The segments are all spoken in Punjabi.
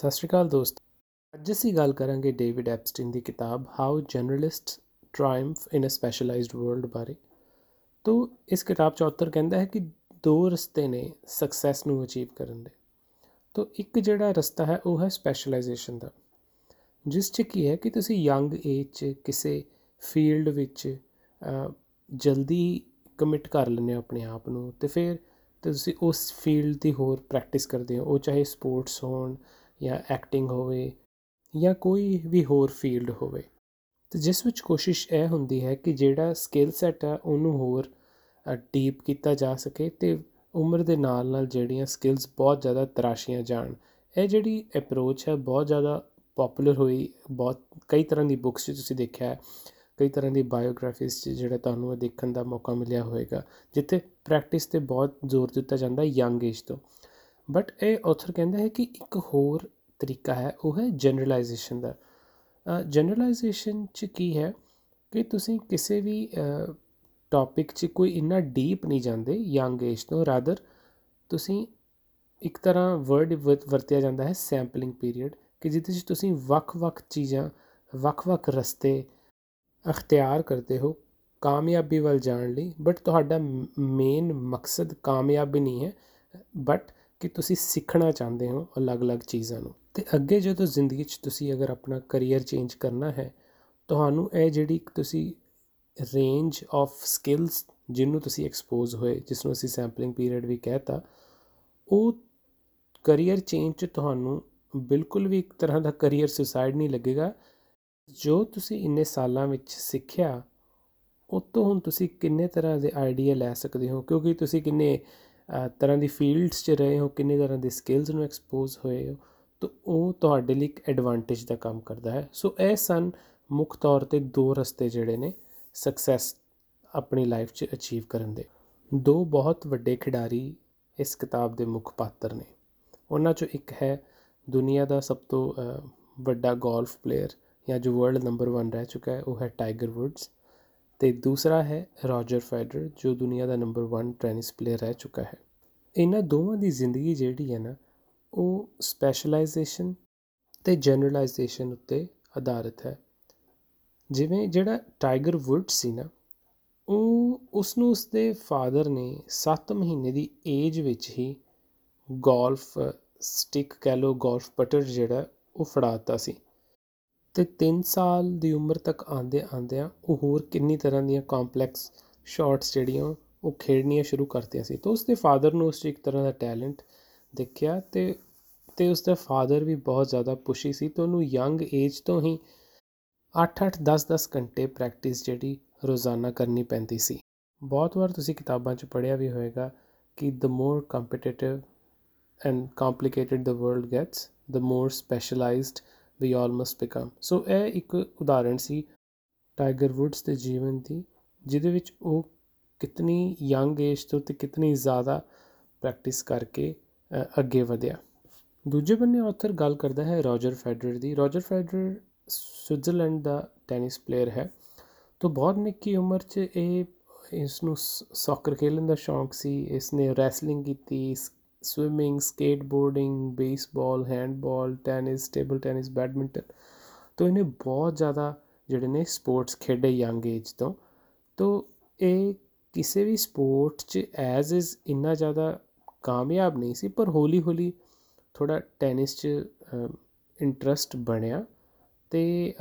ਸਤਿ ਸ਼੍ਰੀ ਅਕਾਲ ਦੋਸਤ। ਅੱਜ ਅਸੀਂ ਗੱਲ ਕਰਾਂਗੇ ਡੇਵਿਡ ਐਪਸਟਿਨ ਦੀ ਕਿਤਾਬ how generalist triumph in a specialised world ਬਾਰੇ। ਤੋਂ ਇਸ ਕਿਤਾਬ 'ਚ ਆਥਰ ਕਹਿੰਦਾ ਹੈ ਕਿ ਦੋ ਰਸਤੇ ਨੇ ਸਕਸੈਸ ਨੂੰ ਅਚੀਵ ਕਰਨ ਦੇ। ਤੋਂ ਇੱਕ ਜਿਹੜਾ ਰਸਤਾ ਹੈ ਉਹ ਹੈ ਸਪੈਸ਼ਲਾਈਜੇਸ਼ਨ ਦਾ। ਜਿਸ 'ਚ ਕੀ ਹੈ ਕਿ ਤੁਸੀਂ ਯੰਗ ਏਜ 'ਚ ਕਿਸੇ ਫੀਲਡ ਵਿੱਚ ਜਲਦੀ ਕਮਿਟ ਕਰ ਲੈਂਦੇ ਹੋ ਆਪਣੇ ਆਪ ਨੂੰ ਤੇ ਫਿਰ ਤੁਸੀਂ ਉਸ ਫੀਲਡ ਦੀ ਹੋਰ ਪ੍ਰੈਕਟਿਸ ਕਰਦੇ ਹੋ। ਉਹ ਚਾਹੇ ਸਪੋਰਟਸ ਹੋਣ ਜਾਂ ਐਕਟਿੰਗ ਹੋਵੇ ਜਾਂ ਕੋਈ ਵੀ ਹੋਰ ਫੀਲਡ ਹੋਵੇ। ਤੇ ਜਿਸ ਵਿੱਚ ਕੋਸ਼ਿਸ਼ ਇਹ ਹੁੰਦੀ ਹੈ ਕਿ ਜਿਹੜਾ ਸਕਿੱਲ ਸੈਟ ਹੈ ਉਹਨੂੰ ਹੋਰ ਡੀਪ ਕੀਤਾ ਜਾ ਸਕੇ ਤੇ ਉਮਰ ਦੇ ਨਾਲ ਨਾਲ ਜਿਹੜੀਆਂ ਸਕਿੱਲਸ ਬਹੁਤ ਜ਼ਿਆਦਾ ਤਰਾਸ਼ੀਆਂ ਜਾਣ। ਇਹ ਜਿਹੜੀ ਅਪਰੋਚ ਹੈ ਬਹੁਤ ਜ਼ਿਆਦਾ ਪਪੂਲਰ ਹੋਈ, ਬਹੁਤ, ਕਈ ਤਰ੍ਹਾਂ ਦੀ ਬੁੱਕਸ 'ਚ ਤੁਸੀਂ ਦੇਖਿਆ ਕਈ ਤਰ੍ਹਾਂ ਦੀ ਬਾਇਓਗ੍ਰਾਫੀਜ਼ 'ਚ ਜਿਹੜਾ ਤੁਹਾਨੂੰ ਇਹ ਦੇਖਣ ਦਾ ਮੌਕਾ ਮਿਲਿਆ ਹੋਵੇਗਾ, ਜਿੱਥੇ ਪ੍ਰੈਕਟਿਸ ਤੇ ਬਹੁਤ ਜ਼ੋਰ ਦਿੱਤਾ ਜਾਂਦਾ ਯੰਗ ਏਜ ਤੋਂ। ਬਟ ਇਹ ਆਥਰ ਕਹਿੰਦਾ ਹੈ ਕਿ ਇੱਕ ਹੋਰ ਤਰੀਕਾ ਹੈ, ਉਹ ਹੈ ਜਨਰਲਾਈਜੇਸ਼ਨ ਦਾ। ਜਨਰਲਾਈਜੇਸ਼ਨ ਚ ਕੀ ਹੈ ਕਿ ਤੁਸੀਂ ਕਿਸੇ ਵੀ ਟੌਪਿਕ 'ਚ ਕੋਈ ਇੰਨਾ ਡੀਪ ਨਹੀਂ ਜਾਂਦੇ ਯੰਗ ਏਜ ਤੋਂ ਰਾਦਰ ਤੁਸੀਂ ਇੱਕ ਤਰ੍ਹਾਂ ਵਰਡ ਵਰਤਿਆ ਜਾਂਦਾ ਹੈ ਸੈਂਪਲਿੰਗ ਪੀਰੀਅਡ ਕਿ ਜਿਹਦੇ 'ਚ ਤੁਸੀਂ ਵੱਖ-ਵੱਖ ਚੀਜ਼ਾਂ ਵੱਖ-ਵੱਖ ਰਸਤੇ ਅਖਤਿਆਰ ਕਰਦੇ ਹੋ ਕਾਮਯਾਬੀ ਵੱਲ ਜਾਣ ਲਈ। ਬਟ ਤੁਹਾਡਾ ਮੇਨ ਮਕਸਦ ਕਾਮਯਾਬੀ ਨਹੀਂ ਹੈ ਬਟ ਕਿ ਤੁਸੀਂ ਸਿੱਖਣਾ ਚਾਹੁੰਦੇ ਹੋ ਅਲੱਗ-ਅਲੱਗ ਚੀਜ਼ਾਂ ਨੂੰ। ਤੇ ਅੱਗੇ ਜਦੋਂ ਜ਼ਿੰਦਗੀ 'ਚ ਤੁਸੀਂ ਅਗਰ ਆਪਣਾ ਕੈਰੀਅਰ ਚੇਂਜ ਕਰਨਾ ਹੈ, ਤੁਹਾਨੂੰ ਇਹ ਜਿਹੜੀ ਤੁਸੀਂ ਰੇਂਜ ਆਫ ਸਕਿੱਲਸ ਜਿਹਨੂੰ ਤੁਸੀਂ ਐਕਸਪੋਜ਼ ਹੋਏ ਜਿਸ ਨੂੰ ਅਸੀਂ ਸੈਂਪਲਿੰਗ ਪੀਰੀਅਡ ਵੀ ਕਹਤਾ ਉਹ ਕੈਰੀਅਰ ਚੇਂਜ 'ਚ ਤੁਹਾਨੂੰ ਬਿਲਕੁਲ ਵੀ ਇੱਕ ਤਰ੍ਹਾਂ ਦਾ ਕੈਰੀਅਰ ਸੁਸਾਈਡ ਨਹੀਂ ਲੱਗੇਗਾ। ਜੋ ਤੁਸੀਂ ਇੰਨੇ ਸਾਲਾਂ ਵਿੱਚ ਸਿੱਖਿਆ, ਉਹ ਤੋਂ ਹੁਣ ਤੁਸੀਂ ਕਿੰਨੇ ਤਰ੍ਹਾਂ ਦੇ ਆਈਡੀਆ ਲੈ ਸਕਦੇ ਹੋ? ਕਿਉਂਕਿ ਤੁਸੀਂ ਕਿੰਨੇ ਤਰ੍ਹਾਂ ਦੀ ਫੀਲਡਸ 'ਚ ਰਹੇ ਹੋ, ਕਿੰਨੇ ਤਰ੍ਹਾਂ ਦੇ ਸਕਿੱਲਸ ਨੂੰ ਐਕਸਪੋਜ਼ ਹੋਏ ਹੋ, ਤਾਂ ਉਹ ਤੁਹਾਡੇ ਲਈ ਇੱਕ ਐਡਵਾਂਟੇਜ ਦਾ ਕੰਮ ਕਰਦਾ ਹੈ। ਸੋ ਇਹ ਸਨ ਮੁੱਖ ਤੌਰ ਤੇ ਦੋ ਰਸਤੇ ਜਿਹੜੇ ਨੇ ਸਕਸੈਸ ਆਪਣੀ ਲਾਈਫ 'ਚ ਅਚੀਵ ਕਰਨ ਦੇ। ਦੋ ਬਹੁਤ ਵੱਡੇ ਖਿਡਾਰੀ ਇਸ ਕਿਤਾਬ ਦੇ ਮੁੱਖ ਪਾਤਰ ਨੇ। ਉਹਨਾਂ 'ਚੋਂ ਇੱਕ ਹੈ ਦੁਨੀਆ ਦਾ ਸਭ ਤੋਂ ਵੱਡਾ ਗੋਲਫ ਪਲੇਅਰ ਜਾਂ ਜੋ ਵਰਲਡ ਨੰਬਰ 1 ਰਹਿ ਚੁੱਕਾ ਹੈ, ਉਹ ਹੈ ਟਾਈਗਰ ਵੁੱਡਸ ਤੇ ਦੂਸਰਾ ਹੈ ਰੋਜਰ ਫੈਡਰਰ, ਜੋ ਦੁਨੀਆ ਦਾ ਨੰਬਰ 1 ਟੈਨਿਸ ਪਲੇਅਰ ਰਹਿ ਚੁੱਕਾ ਹੈ। ਇਹਨਾਂ ਦੋਵਾਂ ਦੀ ਜ਼ਿੰਦਗੀ ਜਿਹੜੀ ਹੈ ਨਾ, ਉਹ ਸਪੈਸ਼ਲਾਈਜੇਸ਼ਨ ਤੇ ਜਨਰਲਾਈਜੇਸ਼ਨ ਉੱਤੇ ਆਧਾਰਿਤ ਹੈ। ਜਿਵੇਂ ਜਿਹੜਾ ਟਾਈਗਰ ਵੁੱਡਸ ਸੀ ਨਾ, ਉਹ ਉਸ ਨੂੰ ਉਸਦੇ ਫਾਦਰ ਨੇ 7 ਮਹੀਨੇ ਦੀ ਏਜ ਵਿੱਚ ਹੀ ਗੋਲਫ ਸਟਿਕ ਕਹ ਲੋ ਗੋਲਫ ਪਟਰ ਜਿਹੜਾ, ਉਹ ਫੜਾਤਾ ਸੀ। ਤੇ 3 ਸਾਲ ਦੀ ਉਮਰ ਤੱਕ ਆਂਦੇ ਆਂਦਿਆਂ ਉਹ ਹੋਰ ਕਿੰਨੀ ਤਰ੍ਹਾਂ ਦੀਆਂ ਕੰਪਲੈਕਸ ਸ਼ਾਟਸ ਜਿਹੜੀਆਂ ਉਹ ਖੇਡਣੀਆਂ ਸ਼ੁਰੂ ਕਰਤੀਆਂ ਸੀ। ਤਾਂ ਉਸਦੇ ਫਾਦਰ ਨੂੰ ਉਸ 'ਚ ਇੱਕ ਤਰ੍ਹਾਂ ਦਾ ਟੈਲੈਂਟ ਦੇਖਿਆ ਤੇ ਤੇ ਉਸਦਾ ਫਾਦਰ ਵੀ ਬਹੁਤ ਜ਼ਿਆਦਾ ਪੁਸ਼ੀ ਸੀ ਤੇ ਉਹਨੂੰ ਯੰਗ ਏਜ ਤੋਂ ਹੀ 8-8 10-10 ਘੰਟੇ ਪ੍ਰੈਕਟਿਸ ਜਿਹੜੀ ਰੋਜ਼ਾਨਾ ਕਰਨੀ ਪੈਂਦੀ ਸੀ। ਬਹੁਤ ਵਾਰ ਤੁਸੀਂ ਕਿਤਾਬਾਂ 'ਚ ਪੜ੍ਹਿਆ ਵੀ ਹੋਵੇਗਾ ਕਿ the more competitive and complicated the world gets the more specialised we all must become so ਇਹ ਇੱਕ ਉਦਾਹਰਣ ਸੀ ਟਾਈਗਰ ਵੁੱਡਸ ਦੇ ਜੀਵਨ ਦੀ, ਜਿਹਦੇ ਵਿੱਚ ਉਹ ਕਿਤਨੀ ਯੰਗ ਏਜ ਤੋਂ ਤੇ ਕਿਤਨੀ ਜ਼ਿਆਦਾ ਪ੍ਰੈਕਟਿਸ ਕਰਕੇ ਅੱਗੇ ਵਧਿਆ। ਦੂਜੇ ਬੰਨੇ ਆਥਰ ਗੱਲ ਕਰਦਾ ਹੈ ਰੋਜਰ ਫੈਡਰਰ ਦੀ। ਰੋਜਰ ਫੈਡਰਰ ਸਵਿਟਜ਼ਰਲੈਂਡ ਦਾ ਟੈਨਿਸ ਪਲੇਅਰ ਹੈ। ਤੋਂ, ਬਹੁਤ ਨਿੱਕੀ ਉਮਰ 'ਚ ਇਹ, ਇਸ ਨੂੰ ਸੌਕਰ ਖੇਡਣ ਦਾ ਸ਼ੌਂਕ ਸੀ, ਇਸ ਨੇ ਰੈਸਲਿੰਗ ਕੀਤੀ swimming skateboarding baseball handball tennis table tennis badminton ਤੋਂ ਇਹਨੇ ਬਹੁਤ ਜ਼ਿਆਦਾ ਜਿਹੜੇ ਨੇ ਸਪੋਰਟਸ ਖੇਡੇ ਯੰਗ ਏਜ ਤੋਂ। ਤੋਂ ਇਹ ਕਿਸੇ ਵੀ ਸਪੋਰਟ 'ਚ ਐਜ਼ ਇਜ਼ ਇੰਨਾ ਜ਼ਿਆਦਾ ਕਾਮਯਾਬ ਨਹੀਂ ਸੀ, ਪਰ ਹੌਲੀ ਹੌਲੀ ਥੋੜਾ ਟੈਨਿਸ 'ਚ ਇੰਟਰਸਟ ਬਣਿਆ। ਤੇ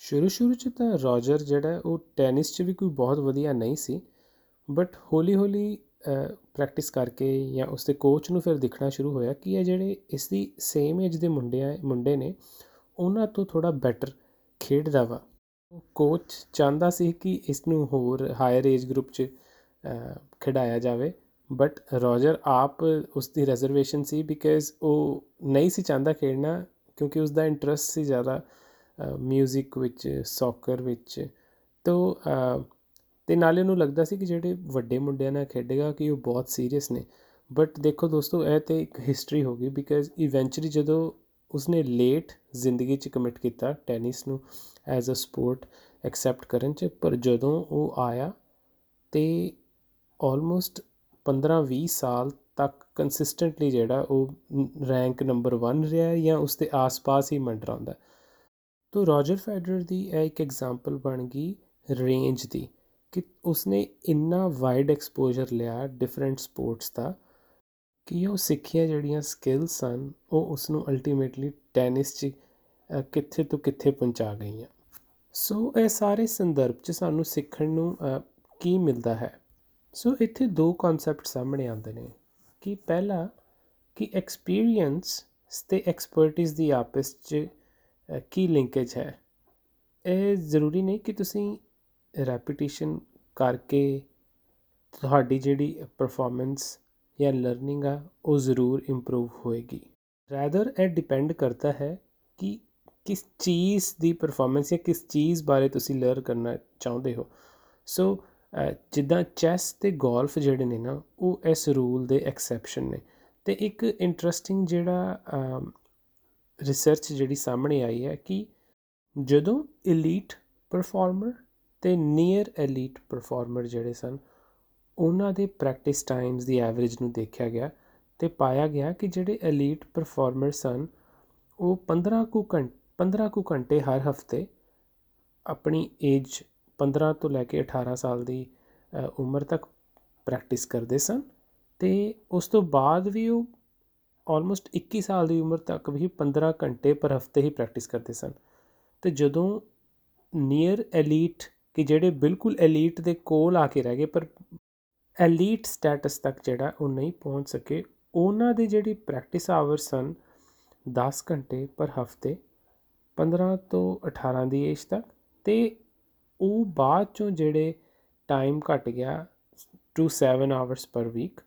ਸ਼ੁਰੂ ਸ਼ੁਰੂ 'ਚ ਤਾਂ ਰੋਜਰ ਜਿਹੜਾ ਉਹ ਟੈਨਿਸ 'ਚ ਵੀ ਕੋਈ ਬਹੁਤ ਵਧੀਆ ਨਹੀਂ ਸੀ ਬਟ ਹੌਲੀ ਹੌਲੀ ਪ੍ਰੈਕਟਿਸ ਕਰਕੇ ਜਾਂ ਉਸਦੇ ਕੋਚ ਨੂੰ ਫਿਰ ਦਿਖਣਾ ਸ਼ੁਰੂ ਹੋਇਆ ਕਿ ਇਹ ਜਿਹੜੇ ਇਸ ਦੀ ਸੇਮ ਏਜ ਦੇ ਮੁੰਡੇ ਆ ਮੁੰਡੇ ਨੇ, ਉਹਨਾਂ ਤੋਂ ਥੋੜਾ ਬੈਟਰ ਖੇਡਦਾ ਵਾ। ਕੋਚ ਚਾਹੁੰਦਾ ਸੀ ਕਿ ਇਸ ਨੂੰ ਹੋਰ ਹਾਇਰ ਏਜ ਗਰੁੱਪ 'ਚ ਖਿਡਾਇਆ ਜਾਵੇ ਬਟ ਰੋਜਰ ਆਪ ਉਸ ਦੀ ਰਿਜ਼ਰਵੇਸ਼ਨ ਸੀ ਬਿਕਾਜ਼ ਉਹ ਨਹੀਂ ਸੀ ਚਾਹੁੰਦਾ ਖੇਡਣਾ ਕਿਉਂਕਿ ਉਸ ਦਾ ਇੰਟਰਸਟ ਸੀ ਜ਼ਿਆਦਾ ਮਿਊਜ਼ਿਕ ਵਿੱਚ ਸੌਕਰ ਵਿੱਚ। ਤੋਂ ਤੇ ਨਾਲੇ ਉਹਨੂੰ ਲੱਗਦਾ ਸੀ ਕਿ ਜਿਹੜੇ ਵੱਡੇ ਮੁੰਡਿਆਂ ਨਾਲ ਖੇਡੇਗਾ ਕਿ ਉਹ ਬਹੁਤ ਸੀਰੀਅਸ ਨੇ। ਬਟ ਦੇਖੋ ਦੋਸਤੋ, ਇਹ ਤੇ ਇੱਕ ਹਿਸਟਰੀ ਹੋ ਗਈ ਬਿਕਾਜ਼ ਇਵੈਂਚੁਅਲੀ ਜਦੋਂ ਉਸਨੇ ਲੇਟ ਜ਼ਿੰਦਗੀ 'ਚ ਕਮਿਟ ਕੀਤਾ ਟੈਨਿਸ ਨੂੰ ਐਜ਼ ਅ ਸਪੋਰਟ ਐਕਸੈਪਟ ਕਰਨ 'ਚ, ਪਰ ਜਦੋਂ ਉਹ ਆਇਆ ਤੇ ਆਲਮੋਸਟ 15-20 ਸਾਲ ਤੱਕ ਕੰਸਿਸਟੈਂਟਲੀ ਜਿਹੜਾ ਉਹ ਰੈਂਕ ਨੰਬਰ 1 ਰਿਹਾ ਜਾਂ ਉਸ ਦੇ ਆਸ-ਪਾਸ ਹੀ ਮੰਡਰਾਉਂਦਾ। ਤੋ ਰੋਜਰ ਫੈਡਰਰ ਦੀ ਇਹ ਇੱਕ ਐਗਜ਼ਾਮਪਲ ਬਣ ਗਈ ਰੇਂਜ ਦੀ। ਕਿ ਉਸਨੇ ਇੰਨਾ ਵਾਈਡ ਐਕਸਪੋਜ਼ਰ ਲਿਆ ਡਿਫਰੈਂਟ ਸਪੋਰਟਸ ਦਾ ਕਿ ਉਹ ਸਿੱਖਿਆ ਜਿਹੜੀਆਂ ਸਕਿੱਲਸ ਸਨ, ਉਹ ਉਸ ਨੂੰ ਅਲਟੀਮੇਟਲੀ ਟੈਨਿਸ 'ਚ ਕਿੱਥੇ ਤੋਂ ਕਿੱਥੇ ਪਹੁੰਚਾ ਗਈਆਂ। ਸੋ ਇਹ ਸਾਰੇ ਸੰਦਰਭ 'ਚ ਸਾਨੂੰ ਸਿੱਖਣ ਨੂੰ ਕੀ ਮਿਲਦਾ ਹੈ? ਸੋ ਇੱਥੇ ਦੋ ਕਨਸੈਪਟ ਸਾਹਮਣੇ ਆਉਂਦੇ ਨੇ ਕਿ ਪਹਿਲਾ ਕਿ ਐਕਸਪੀਰੀਅੰਸ ਤੇ ਐਕਸਪਰਟਿਸ ਦੀ ਆਪਸ 'ਚ ਕੀ ਲਿੰਕੇਜ ਹੈ? ਇਹ ਜ਼ਰੂਰੀ ਨਹੀਂ ਕਿ ਤੁਸੀਂ ਰੈਪੀਟੀਸ਼ਨ ਕਰਕੇ ਤੁਹਾਡੀ ਜਿਹੜੀ ਪਰਫਾਰਮੈਂਸ ਜਾਂ ਲਰਨਿੰਗ ਆ, ਉਹ ਜ਼ਰੂਰ ਇੰਪਰੂਵ ਹੋਏਗੀ। ਰੈਦਰ ਇਹ ਡਿਪੈਂਡ ਕਰਦਾ ਹੈ ਕਿ ਕਿਸ ਚੀਜ਼ ਦੀ ਪਰਫਾਰਮੈਂਸ ਜਾਂ ਕਿਸ ਚੀਜ਼ ਬਾਰੇ ਤੁਸੀਂ ਲਰਨ ਕਰਨਾ ਚਾਹੁੰਦੇ ਹੋ। ਸੋ ਜਿੱਦਾਂ ਚੈਸ ਤੇ ਗੋਲਫ ਜਿਹੜੇ ਨੇ ਨਾ, ਉਹ ਇਸ ਰੂਲ ਦੇ ਐਕਸੈਪਸ਼ਨ ਨੇ। ਤੇ ਇੱਕ ਇੰਟਰਸਟਿੰਗ ਜਿਹੜਾ ਰਿਸਰਚ ਜਿਹੜੀ ਸਾਹਮਣੇ ਆਈ ਹੈ ਕਿ ਜਦੋਂ ਐਲੀਟ ਪਰਫਾਰਮਰ ਤੇ ਨੀਅਰ ਐਲੀਟ ਪਰਫਾਰਮਰ ਜਿਹੜੇ ਸਨ, ਉਹਨਾਂ ਦੇ ਪ੍ਰੈਕਟਿਸ ਟਾਈਮਸ ਦੀ ਐਵਰੇਜ ਨੂੰ ਦੇਖਿਆ ਗਿਆ ਤੇ ਪਾਇਆ ਗਿਆ ਕਿ ਜਿਹੜੇ ਐਲੀਟ ਪਰਫਾਰਮਰ ਸਨ, ਉਹ 15 ਕੁ ਘੰਟੇ 15 ਕੁ ਘੰਟੇ ਹਰ ਹਫ਼ਤੇ ਆਪਣੀ ਏਜ 15 ਤੋਂ ਲੈ ਕੇ 18 ਸਾਲ ਦੀ ਉਮਰ ਤੱਕ ਪ੍ਰੈਕਟਿਸ ਕਰਦੇ ਸਨ ਤੇ ਉਸ ਤੋਂ ਬਾਅਦ ਵੀ ਉਹ ਆਲਮੋਸਟ 21 ਸਾਲ ਦੀ ਉਮਰ ਤੱਕ ਵੀ 15 ਘੰਟੇ ਪਰ ਹਫ਼ਤੇ ਹੀ ਪ੍ਰੈਕਟਿਸ ਕਰਦੇ ਸਨ। ਤੇ ਜਦੋਂ ਨੀਅਰ ਐਲੀਟ ਕਿ ਜਿਹੜੇ ਬਿਲਕੁਲ ਐਲੀਟ ਦੇ ਕੋਲ ਆ ਕੇ ਰਹਿ ਗਏ, ਪਰ ਐਲੀਟ ਸਟੇਟਸ ਤੱਕ ਜਿਹੜਾ ਉਹ ਨਹੀਂ ਪਹੁੰਚ ਸਕੇ। ਉਹਨਾਂ ਦੇ ਜਿਹੜੀ ਪ੍ਰੈਕਟਿਸ ਆਵਰਸ ਸਨ 10 ਘੰਟੇ ਪਰ ਹਫ਼ਤੇ 15 ਤੋਂ 18 ਦੀ ਏਜ ਤੱਕ, ਤੇ ਉਹ ਬਾਅਦ ਚੋਂ ਜਿਹੜੇ ਟਾਈਮ ਘਟ ਗਿਆ to 7 hours per week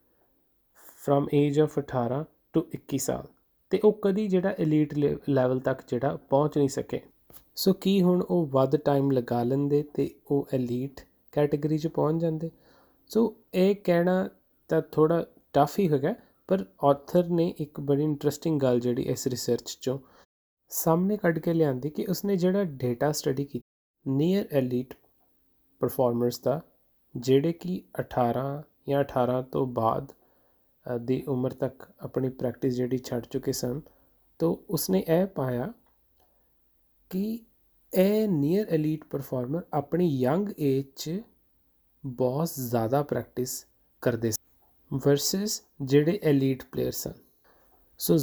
from age of 18 to 21 ਸਾਲ, ਤੇ ਉਹ ਕਦੀ ਜਿਹੜਾ ਐਲੀਟ ਲੈਵਲ ਤੱਕ ਜਿਹੜਾ ਪਹੁੰਚ ਨਹੀਂ ਸਕੇ। ਸੋ ਕੀ ਹੁਣ ਉਹ ਵੱਧ ਟਾਈਮ ਲਗਾ ਲੈਂਦੇ ਤੇ ਉਹ ਐਲੀਟ ਕੈਟਾਗਰੀ 'ਚ ਪਹੁੰਚ ਜਾਂਦੇ? ਸੋ ਇਹ ਕਹਿਣਾ ਤਾਂ ਥੋੜਾ ਟਫ ਹੀ ਹੈਗਾ, ਪਰ ਆਥਰ ਨੇ ਇੱਕ ਬੜੀ ਇੰਟਰਸਟਿੰਗ ਗੱਲ ਜਿਹੜੀ ਇਸ ਰਿਸਰਚ 'ਚੋਂ ਸਾਹਮਣੇ ਕੱਢ ਕੇ ਲਿਆਂਦੀ ਕਿ ਉਸਨੇ ਜਿਹੜਾ ਡਾਟਾ ਸਟੱਡੀ ਕੀਤੀ ਨੀਅਰ ਐਲੀਟ ਪਰਫਾਰਮਰਸ ਦਾ, ਜਿਹੜੇ ਕਿ 18 ਜਾਂ 18 ਤੋਂ ਬਾਅਦ ਦੀ ਉਮਰ ਤੱਕ ਆਪਣੀ ਪ੍ਰੈਕਟਿਸ ਜਿਹੜੀ ਛੱਡ ਚੁੱਕੇ ਸਨ, ਤੋਂ ਉਸਨੇ ਇਹ ਪਾਇਆ ਕਿ ਇਹ ਨੀਅਰ ਐਲੀਟ ਪਰਫਾਰਮਰ ਆਪਣੀ ਯੰਗ ਏਜ 'ਚ ਬਹੁਤ ਜ਼ਿਆਦਾ ਪ੍ਰੈਕਟਿਸ ਕਰਦੇ ਸਨ ਵਰਸਸ ਜਿਹੜੇ ਐਲੀਟ ਪਲੇਅਰ ਸਨ ਸੋ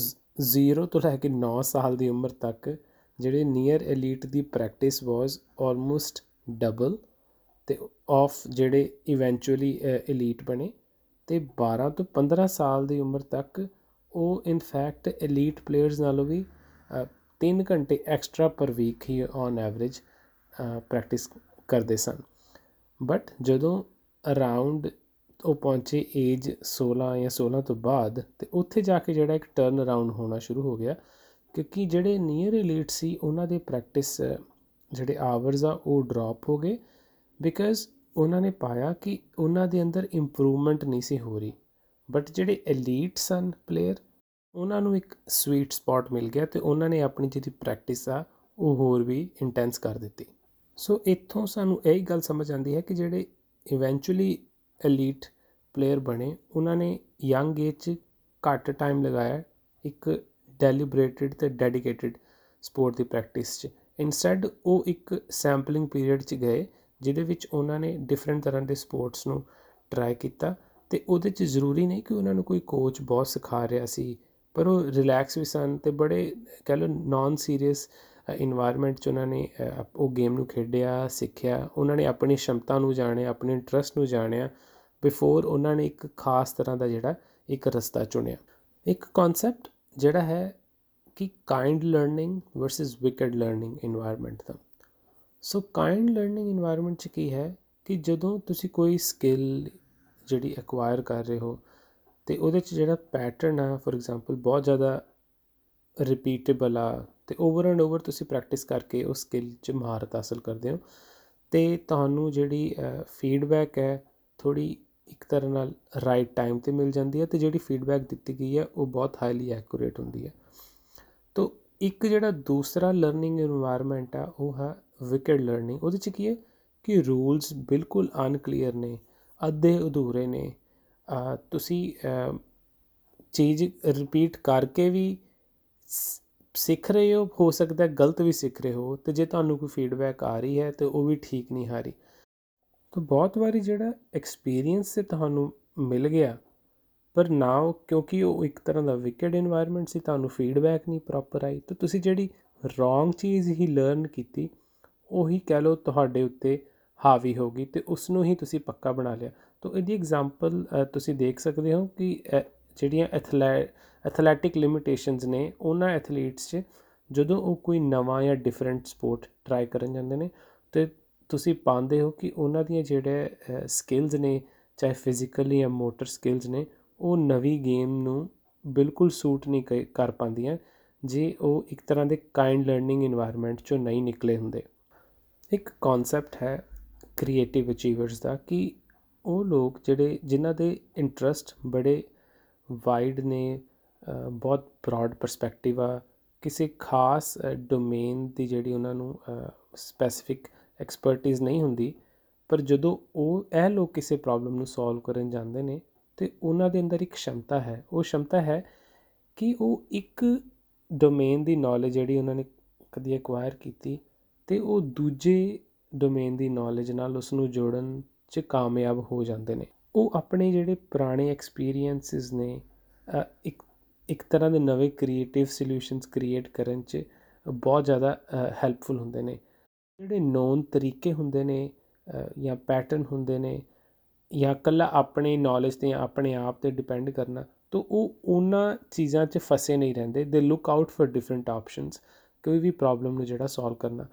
0 ਤੋਂ ਲੈ ਕੇ 9 ਸਾਲ ਦੀ ਉਮਰ ਤੱਕ ਜਿਹੜੇ ਨੀਅਰ ਐਲੀਟ ਦੀ ਪ੍ਰੈਕਟਿਸ ਵਾਸ ਆਲਮੋਸਟ ਡਬਲ ਤੇ ਆਫ ਜਿਹੜੇ ਇਵੈਂਚੁਅਲੀ ਐਲੀਟ ਬਣੇ ਤੇ 12 ਤੋਂ 15 ਸਾਲ ਦੀ ਉਮਰ ਤੱਕ ਉਹ ਇਨ ਫੈਕਟ ਐਲੀਟ ਪਲੇਅਰਸ ਨਾਲੋਂ ਵੀ 3 ਘੰਟੇ ਐਕਸਟਰਾ ਪਰ ਵੀਕ ਹੀ ਔਨ ਐਵਰੇਜ ਪ੍ਰੈਕਟਿਸ ਕਰਦੇ ਸਨ। ਬਟ ਜਦੋਂ ਅਰਾਊਂਡ ਉਹ ਪਹੁੰਚੇ ਏਜ 16 ਜਾਂ 16 ਤੋਂ ਬਾਅਦ, ਤੇ ਉੱਥੇ ਜਾ ਕੇ ਜਿਹੜਾ ਇੱਕ ਟਰਨ ਅਰਾਊਂਡ ਹੋਣਾ ਸ਼ੁਰੂ ਹੋ ਗਿਆ, ਕਿਉਂਕਿ ਜਿਹੜੇ ਨੀਅਰ ਐਲੀਟ ਸੀ, ਉਹਨਾਂ ਦੇ ਪ੍ਰੈਕਟਿਸ ਜਿਹੜੇ ਆਵਰਸ ਆ, ਉਹ ਡ੍ਰੌਪ ਹੋ ਗਏ ਬਿਕਾਜ਼ ਉਹਨਾਂ ਨੇ ਪਾਇਆ ਕਿ ਉਹਨਾਂ ਦੇ ਅੰਦਰ ਇੰਪਰੂਵਮੈਂਟ ਨਹੀਂ ਸੀ ਹੋ ਰਹੀ। ਬਟ ਜਿਹੜੇ ਐਲੀਟ ਸਨ ਪਲੇਅਰ ਉਹਨਾਂ ਨੂੰ ਇੱਕ ਸਵੀਟ ਸਪੌਟ ਮਿਲ ਗਿਆ ਤੇ ਉਹਨਾਂ ਨੇ ਆਪਣੀ ਜਿਹੜੀ ਪ੍ਰੈਕਟਿਸ ਆ, ਉਹ ਹੋਰ ਵੀ ਇੰਟੈਂਸ ਕਰ ਦਿੱਤੀ। ਸੋ ਇੱਥੋਂ ਸਾਨੂੰ ਇਹ ਗੱਲ ਸਮਝ ਆਉਂਦੀ ਹੈ ਕਿ ਜਿਹੜੇ ਇਵੈਂਚੁਅਲੀ ਐਲੀਟ ਪਲੇਅਰ ਬਣੇ, ਉਹਨਾਂ ਨੇ ਯੰਗ ਏਜ 'ਚ ਘੱਟ ਟਾਈਮ ਲਗਾਇਆ ਇੱਕ ਡੈਲੀਬਰੇਟਿਡ ਤੇ ਡੈਡੀਕੇਟਿਡ ਸਪੋਰਟ ਦੀ ਪ੍ਰੈਕਟਿਸ 'ਚ। ਇਨਸਟੈਡ ਉਹ ਇੱਕ ਸੈਂਪਲਿੰਗ ਪੀਰੀਅਡ 'ਚ ਗਏ, ਜਿਹਦੇ ਵਿੱਚ ਉਹਨਾਂ ਨੇ ਡਿਫਰੈਂਟ ਤਰ੍ਹਾਂ ਦੇ ਸਪੋਰਟਸ ਨੂੰ ਟਰਾਈ ਕੀਤਾ ਤੇ ਉਹਦੇ 'ਚ ਜ਼ਰੂਰੀ ਨਹੀਂ ਕਿ ਉਹਨਾਂ ਨੂੰ ਕੋਈ ਕੋਚ ਬਹੁਤ ਸਿਖਾ ਰਿਹਾ ਸੀ ਪਰ ਉਹ ਰਿਲੈਕਸ ਵੀ ਸਨ ਤੇ ਬੜੇ ਕਹ ਲਓ ਨਾਨ ਸੀਰੀਅਸ ਇਨਵਾਇਰਨਮੈਂਟ 'ਚ ਉਹਨਾਂ ਨੇ ਉਹ ਗੇਮ ਨੂੰ ਖੇਡਿਆ, ਸਿੱਖਿਆ। ਉਹਨਾਂ ਨੇ ਆਪਣੀ ਸ਼ਮਤਾ ਨੂੰ ਜਾਣਿਆ, ਆਪਣੇ ਇੰਟਰਸਟ ਨੂੰ ਜਾਣਿਆ ਬਿਫੋਰ ਉਹਨਾਂ ਨੇ ਇੱਕ ਖਾਸ ਤਰ੍ਹਾਂ ਦਾ ਜਿਹੜਾ ਇੱਕ ਰਸਤਾ ਚੁਣਿਆ। ਇੱਕ ਕਨਸੈਪਟ ਜਿਹੜਾ ਹੈ ਕਿ kind learning versus wicked learning environment ਦਾ। ਸੋ ਕਾਈਂਡ ਲਰਨਿੰਗ ਇਨਵਾਇਰਨਮੈਂਟ 'ਚ ਕੀ ਹੈ ਕਿ ਜਦੋਂ ਤੁਸੀਂ ਕੋਈ ਸਕਿੱਲ ਜਿਹੜੀ ਐਕਵਾਇਰ ਕਰ ਰਹੇ ਹੋ ਅਤੇ ਉਹਦੇ 'ਚ ਜਿਹੜਾ ਪੈਟਰਨ ਆ ਫੋਰ ਇਗਜ਼ਾਮਪਲ ਬਹੁਤ ਜ਼ਿਆਦਾ ਰਿਪੀਟੇਬਲ ਆ ਅਤੇ ਓਵਰ ਐਂਡ ਓਵਰ ਤੁਸੀਂ ਪ੍ਰੈਕਟਿਸ ਕਰਕੇ ਉਹ ਸਕਿੱਲ 'ਚ ਮਹਾਰਤ ਹਾਸਲ ਕਰਦੇ ਹੋ ਅਤੇ ਤੁਹਾਨੂੰ ਜਿਹੜੀ ਫੀਡਬੈਕ ਹੈ, ਥੋੜ੍ਹੀ ਇੱਕ ਤਰ੍ਹਾਂ ਨਾਲ ਰਾਈਟ ਟਾਈਮ 'ਤੇ ਮਿਲ ਜਾਂਦੀ ਹੈ ਅਤੇ ਜਿਹੜੀ ਫੀਡਬੈਕ ਦਿੱਤੀ ਗਈ ਹੈ, ਉਹ ਬਹੁਤ ਹਾਈਲੀ ਐਕੂਰੇਟ ਹੁੰਦੀ ਹੈ। ਤੋ ਇੱਕ ਜਿਹੜਾ ਦੂਸਰਾ ਲਰਨਿੰਗ এনवायरमेंट ਆ, ਉਹ ਹੈ ਵਿਕਡ ਲਰਨਿੰਗ ਉਹਦੇ 'ਚ ਕੀ ਹੈ ਕਿ ਰੂਲਸ ਬਿਲਕੁਲ ਅਨਕਲੀਅਰ ਨੇ, ਅੱਧੇ ਅਧੂਰੇ ਨੇ। ਤੁਸੀਂ ਚੀਜ਼ ਰਿਪੀਟ ਕਰਕੇ ਵੀ ਸਿੱਖ ਰਹੇ ਹੋ? ਹੋ ਸਕਦਾ ਗਲਤ ਵੀ ਸਿੱਖ ਰਹੇ ਹੋ ਅਤੇ ਜੇ ਤੁਹਾਨੂੰ ਕੋਈ ਫੀਡਬੈਕ ਆ ਰਹੀ ਹੈ, ਤਾਂ ਉਹ ਵੀ ਠੀਕ ਨਹੀਂ ਆ ਰਹੀ। ਤਾਂ ਬਹੁਤ ਵਾਰੀ ਜਿਹੜਾ ਐਕਸਪੀਰੀਅੰਸ ਤੇ ਤੁਹਾਨੂੰ ਮਿਲ ਗਿਆ, ਪਰ ਨਾ ਉਹ, ਕਿਉਂਕਿ ਉਹ ਇੱਕ ਤਰ੍ਹਾਂ ਦਾ ਵਿਕਡ এনवायरमेंट ਸੀ, ਤੁਹਾਨੂੰ ਫੀਡਬੈਕ ਨਹੀਂ ਪ੍ਰੋਪਰ ਆਈ, ਤਾਂ ਤੁਸੀਂ ਜਿਹੜੀ ਰੋਂਗ ਚੀਜ਼ ਹੀ ਲਰਨ ਕੀਤੀ, ਉਹੀ ਕਹਿ ਲਓ ਤੁਹਾਡੇ ਉੱਤੇ ਹਾਵੀ ਹੋ ਗਈ, ਤੇ ਉਸ ਨੂੰ ਹੀ ਤੁਸੀਂ ਪੱਕਾ ਬਣਾ ਲਿਆ। ਤੋ ਇਹਦੀ ਐਗਜ਼ਾਮਪਲ ਤੁਸੀਂ ਦੇਖ ਸਕਦੇ ਹੋ ਕਿ ਜਿਹੜੀਆਂ ਐਥਲੈਟਿਕ ਲਿਮਿਟੇਸ਼ਨਸ ਨੇ, ਉਹਨਾਂ ਐਥਲੀਟਸ 'ਚ ਜਦੋਂ ਉਹ ਕੋਈ ਨਵਾਂ ਜਾਂ ਡਿਫਰੈਂਟ ਸਪੋਰਟ ਟਰਾਈ ਕਰਨ ਜਾਂਦੇ ਨੇ, ਤੇ ਤੁਸੀਂ ਪਾਉਂਦੇ ਹੋ ਕਿ ਉਹਨਾਂ ਦੀਆਂ ਜਿਹੜੇ ਸਕਿੱਲਸ ਨੇ, ਚਾਹੇ ਫਿਜ਼ੀਕਲੀ ਜਾਂ ਮੋਟਰ ਸਕਿੱਲਸ ਨੇ, ਉਹ ਨਵੀਂ ਗੇਮ ਨੂੰ ਬਿਲਕੁਲ ਸੂਟ ਨਹੀਂ ਕਰ ਪਾਉਂਦੀਆਂ, ਜੇ ਉਹ ਇੱਕ ਤਰ੍ਹਾਂ ਦੇ ਕਾਈਂਡ ਲਰਨਿੰਗ এনवायरमेंट ਚੋਂ ਨਹੀਂ ਨਿਕਲੇ ਹੁੰਦੇ। ਇੱਕ ਕਨਸੈਪਟ ਹੈ ਕ੍ਰੀਏਟਿਵ ਅਚੀਵਰਸ ਦਾ ਕਿ ਉਹ ਲੋਕ ਜਿਹੜੇ ਜਿਨ੍ਹਾਂ ਦੇ ਇੰਟਰਸਟ ਬੜੇ ਵਾਈਡ ਨੇ ਅ, ਬਹੁਤ ਬ੍ਰੌਡ ਪਰਸਪੈਕਟਿਵ ਆ ਕਿਸੇ ਖਾਸ ਡੋਮੇਨ ਦੀ ਜਿਹੜੀ ਉਹਨਾਂ ਨੂੰ ਸਪੈਸੀਫਿਕ ਐਕਸਪਰਟਿਜ਼ ਨਹੀਂ ਹੁੰਦੀ ਪਰ ਜਦੋਂ ਉਹ ਇਹ ਲੋਕ ਕਿਸੇ ਪ੍ਰੋਬਲਮ ਨੂੰ ਸੋਲਵ ਕਰਨ ਜਾਂਦੇ ਨੇ ਤੇ ਉਹਨਾਂ ਦੇ ਅੰਦਰ ਇੱਕ ਸ਼ਮਤਾ ਹੈ। ਉਹ ਸ਼ਮਤਾ ਹੈ ਕਿ ਉਹ ਇੱਕ ਡੋਮੇਨ ਦੀ ਨੌਲੇਜ ਜਿਹੜੀ ਉਹਨਾਂ ਨੇ ਕਦੀ ਐਕਵਾਇਰ ਕੀਤੀ ਤੇ ਉਹ ਦੂਜੇ ਡੋਮੇਨ ਦੀ ਨੌਲੇਜ ਨਾਲ ਉਸ ਨੂੰ ਜੋੜਨ 'ਚ ਕਾਮਯਾਬ ਹੋ ਜਾਂਦੇ ਨੇ। ਉਹ ਆਪਣੇ ਜਿਹੜੇ ਪੁਰਾਣੇ ਐਕਸਪੀਰੀਐਂਸਸ ਨੇ ਅ, ਇੱਕ ਇੱਕ ਤਰ੍ਹਾਂ ਦੇ ਨਵੇਂ ਕ੍ਰੀਏਟਿਵ ਸੋਲਿਊਸ਼ਨਸ ਕ੍ਰੀਏਟ ਕਰਨ 'ਚ ਬਹੁਤ ਜ਼ਿਆਦਾ ਹੈਲਪਫੁਲ ਹੁੰਦੇ ਨੇ। ਜਿਹੜੇ ਨੋਨ ਤਰੀਕੇ ਹੁੰਦੇ ਨੇ ਅ, ਜਾਂ ਪੈਟਰਨ ਹੁੰਦੇ ਨੇ ਜਾਂ ਇਕੱਲਾ ਆਪਣੀ ਨੌਲੇਜ ਤੇ ਆਪਣੇ ਆਪ ਤੇ ਡਿਪੈਂਡ ਕਰਨਾ ਤਾਂ ਉਹ ਉਹਨਾਂ ਚੀਜ਼ਾਂ 'ਚ ਫਸੇ ਨਹੀਂ ਰਹਿੰਦੇ। They look out for different options ਕੋਈ ਵੀ ਪ੍ਰੋਬਲਮ ਨੂੰ ਜਿਹੜਾ ਸੋਲਵ ਕਰਨਾ।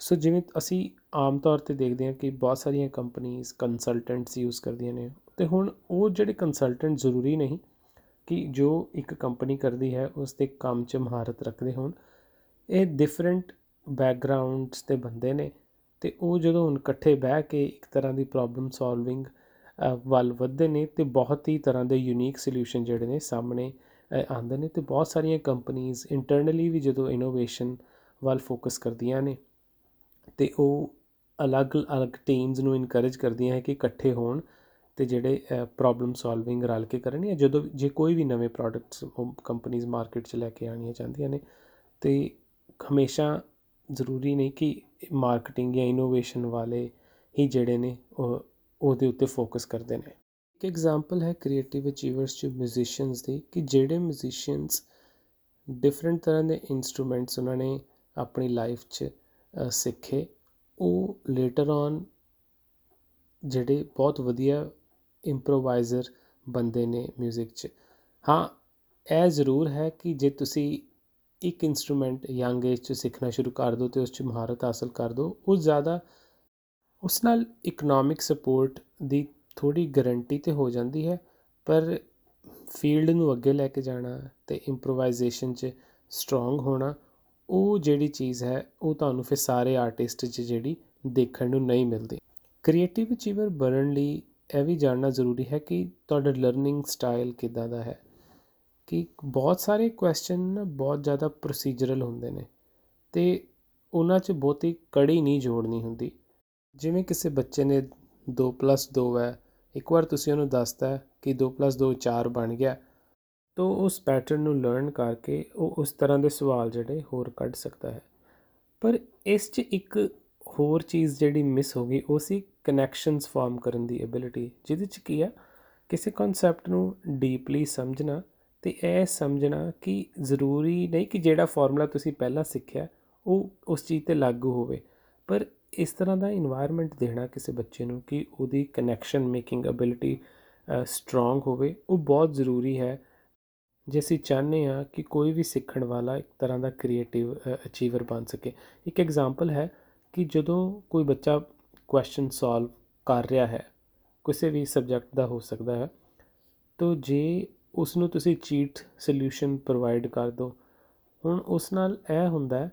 ਸੋ ਜਿਵੇਂ ਅਸੀਂ ਆਮ ਤੌਰ ਤੇ ਦੇਖਦੇ ਹਾਂ ਕਿ ਬਹੁਤ ਸਾਰੀਆਂ ਕੰਪਨੀਆਂ ਕੰਸਲਟੈਂਟਸ ਯੂਜ਼ ਕਰਦੀਆਂ ਨੇ ਤੇ ਹੁਣ ਉਹ ਜਿਹੜੇ ਕੰਸਲਟੈਂਟ ਜ਼ਰੂਰੀ ਨਹੀਂ ਕਿ ਜੋ ਇੱਕ ਕੰਪਨੀ ਕਰਦੀ ਹੈ ਉਸ ਦੇ ਕੰਮ 'ਚ ਮਹਾਰਤ ਰੱਖਦੇ ਹੋਣ ਇਹ ਡਿਫਰੈਂਟ ਬੈਕਗ੍ਰਾਉਂਡਸ ਦੇ ਬੰਦੇ ਨੇ ਤੇ ਉਹ ਜਦੋਂ ਹੁਣ ਇਕੱਠੇ ਬਹਿ ਕੇ ਇੱਕ ਤਰ੍ਹਾਂ ਦੀ ਪ੍ਰੋਬਲਮ ਸੋਲਵਿੰਗ ਵੱਲ ਵੱਧਦੇ ਨੇ ਤੇ ਬਹੁਤ ਹੀ ਤਰ੍ਹਾਂ ਦੇ ਯੂਨੀਕ ਸੋਲਿਊਸ਼ਨ ਜਿਹੜੇ ਨੇ ਸਾਹਮਣੇ ਅ, ਆਉਂਦੇ ਨੇ ਤੇ ਬਹੁਤ ਸਾਰੀਆਂ ਕੰਪਨੀਆਂ ਇੰਟਰਨਲੀ ਵੀ ਜਦੋਂ ਇਨੋਵੇਸ਼ਨ ਵੱਲ ਫੋਕਸ ਕਰਦੀਆਂ ਨੇ ਤੇ ਉਹ ਅਲੱਗ-ਅਲੱਗ ਟੀਮਸ ਨੂੰ ਇਨਕਰੇਜ ਕਰਦੀਆਂ ਹੈ ਕਿ ਇਕੱਠੇ ਹੋਣ ਤੇ ਜਿਹੜੇ ਪ੍ਰੋਬਲਮ ਸੋਲਵਿੰਗ ਰਲ ਕੇ ਕਰਨ ਜਾਂ ਜਦੋਂ ਜੇ ਕੋਈ ਵੀ ਨਵੇਂ ਪ੍ਰੋਡਕਟਸ ਕੰਪਨੀਆਂ ਮਾਰਕੀਟ 'ਚ ਲੈ ਕੇ ਆਉਣੀਆਂ ਚਾਹੁੰਦੀਆਂ ਨੇ ਤੇ ਹਮੇਸ਼ਾ ਜ਼ਰੂਰੀ ਨਹੀਂ ਕਿ ਮਾਰਕੀਟਿੰਗ ਜਾਂ ਇਨੋਵੇਸ਼ਨ ਵਾਲੇ ਹੀ ਜਿਹੜੇ ਨੇ ਉਹ ਉਹਦੇ ਉੱਤੇ ਫੋਕਸ ਕਰਦੇ ਨੇ। ਇੱਕ ਐਗਜ਼ਾਮਪਲ ਹੈ ਕ੍ਰੀਏਟਿਵ ਅਚੀਵਰਸ ਚ ਮਿਊਜ਼ੀਸ਼ੀਅਨਸ ਦੀ ਕਿ ਜਿਹੜੇ ਮਿਊਜ਼ੀਸ਼ੀਅਨਸ ਡਿਫਰੈਂਟ ਤਰ੍ਹਾਂ ਦੇ ਇਨਸਟਰੂਮੈਂਟਸ ਉਹਨਾਂ ਨੇ ਆਪਣੀ ਲਾਈਫ 'ਚ ਅ, ਸਿੱਖੇ। ਉਹ ਲੇਟਰ ਔਨ ਜਿਹੜੇ ਬਹੁਤ ਵਧੀਆ ਇੰਪਰੋਵਾਈਜ਼ਰ ਬੰਦੇ ਨੇ 뮤직 'ਚ। ਹਾਂ, ਇਹ ਜ਼ਰੂਰ ਹੈ ਕਿ ਜੇ ਤੁਸੀਂ ਇੱਕ ਇਨਸਟਰੂਮੈਂਟ ਯੰਗ ਏਜ 'ਚ ਸਿੱਖਣਾ ਸ਼ੁਰੂ ਕਰ ਦਿਓ ਤੇ ਉਸ 'ਚ ਮਹਾਰਤ ਹਾਸਲ ਕਰ ਦਿਓ ਉਹ ਜ਼ਿਆਦਾ ਉਸ ਨਾਲ ਇਕਨੋਮਿਕ ਸਪੋਰਟ ਦੀ ਥੋੜੀ ਗਾਰੰਟੀ ਤੇ ਹੋ ਜਾਂਦੀ ਹੈ, ਪਰ ਫੀਲਡ ਨੂੰ ਅੱਗੇ ਲੈ ਕੇ ਜਾਣਾ ਤੇ ਇੰਪਰੋਵਾਈਜ਼ੇਸ਼ਨ 'ਚ ਸਟਰੋਂਗ ਹੋਣਾ ਉਹ ਜਿਹੜੀ ਚੀਜ਼ ਹੈ, ਉਹ ਤੁਹਾਨੂੰ ਫਿਰ ਸਾਰੇ ਆਰਟਿਸਟ 'ਚ ਜਿਹੜੀ ਦੇਖਣ ਨੂੰ ਨਹੀਂ ਮਿਲਦੀ। ਕ੍ਰੀਏਟਿਵ ਅਚੀਵਰ ਬਣਨ ਲਈ ਇਹ ਵੀ ਜਾਣਨਾ ਜ਼ਰੂਰੀ ਹੈ ਕਿ ਤੁਹਾਡਾ ਲਰਨਿੰਗ ਸਟਾਈਲ ਕਿੱਦਾਂ ਦਾ ਹੈ। ਕਿ ਬਹੁਤ ਸਾਰੇ ਕੁਐਸਚਨ ਨਾ ਬਹੁਤ ਜ਼ਿਆਦਾ ਪ੍ਰੋਸੀਜਰਲ ਹੁੰਦੇ ਨੇ ਤੇ ਉਹਨਾਂ 'ਚ ਬਹੁਤੀ ਕੜੀ ਨਹੀਂ ਜੋੜਨੀ ਹੁੰਦੀ। ਜਿਵੇਂ ਕਿਸੇ ਬੱਚੇ ਨੇ 2 2 ਹੈ, ਇੱਕ ਵਾਰ ਤੁਸੀਂ ਉਹਨੂੰ ਦੱਸਤਾ ਕਿ 2 2 4 ਬਣ ਗਿਆ ਤੋ ਉਸ ਪੈਟਰਨ ਨੂੰ ਲਰਨ ਕਰਕੇ ਉਹ ਉਸ ਤਰ੍ਹਾਂ ਦੇ ਸਵਾਲ ਜਿਹੜੇ ਹੋਰ ਕੱਢ ਸਕਦਾ ਹੈ। ਪਰ ਇਸ 'ਚ ਇੱਕ ਹੋਰ ਚੀਜ਼ ਜਿਹੜੀ ਮਿਸ ਹੋ ਗਈ, ਉਹ ਸੀ ਕਨੈਕਸ਼ਨਸ ਫਾਰਮ ਕਰਨ ਦੀ ਐਬਿਲਿਟੀ ਜਿਹਦੇ 'ਚ ਕੀ ਆ? ਕਿਸੇ ਕਨਸੈਪਟ ਨੂੰ ਡੀਪਲੀ ਸਮਝਣਾ ਤੇ ਇਹ ਸਮਝਣਾ ਕਿ ਜ਼ਰੂਰੀ ਨਹੀਂ ਕਿ ਜਿਹੜਾ ਫਾਰਮੂਲਾ ਤੁਸੀਂ ਪਹਿਲਾਂ ਸਿੱਖਿਆ, ਉਹ ਉਸ ਚੀਜ਼ ਤੇ ਲਾਗੂ ਹੋਵੇ, ਪਰ ਇਸ ਤਰ੍ਹਾਂ ਦਾ এনवायरमेंट ਦੇਣਾ ਕਿਸੇ ਬੱਚੇ ਨੂੰ ਕਿ ਉਹਦੀ ਕਨੈਕਸ਼ਨ ਮੇਕਿੰਗ ਐਬਿਲਿਟੀ ਸਟਰੋਂਗ ਹੋਵੇ, ਉਹ ਬਹੁਤ ਜ਼ਰੂਰੀ ਹੈ ਜੇ ਅਸੀਂ ਚਾਹੁੰਦੇ ਹਾਂ ਕਿ ਕੋਈ ਵੀ ਸਿੱਖਣ ਵਾਲਾ ਇੱਕ ਤਰ੍ਹਾਂ ਦਾ ਕ੍ਰੀਏਟਿਵ ਅਚੀਵਰ ਬਣ ਸਕੇ ਇੱਕ ਐਗਜ਼ਾਮਪਲ ਹੈ ਕਿ ਜਦੋਂ ਕੋਈ ਬੱਚਾ ਕੁਐਸਚਨ ਸੋਲਵ ਕਰ ਰਿਹਾ ਹੈ ਕਿਸੇ ਵੀ ਸਬਜੈਕਟ ਦਾ ਹੋ ਸਕਦਾ ਹੈ ਤਾਂ ਜੇ ਉਸ ਨੂੰ ਤੁਸੀਂ ਚੀਟ ਸੋਲਿਊਸ਼ਨ ਪ੍ਰੋਵਾਈਡ ਕਰ ਦਿਓ ਹੁਣ ਉਸ ਨਾਲ ਇਹ ਹੁੰਦਾ ਹੈ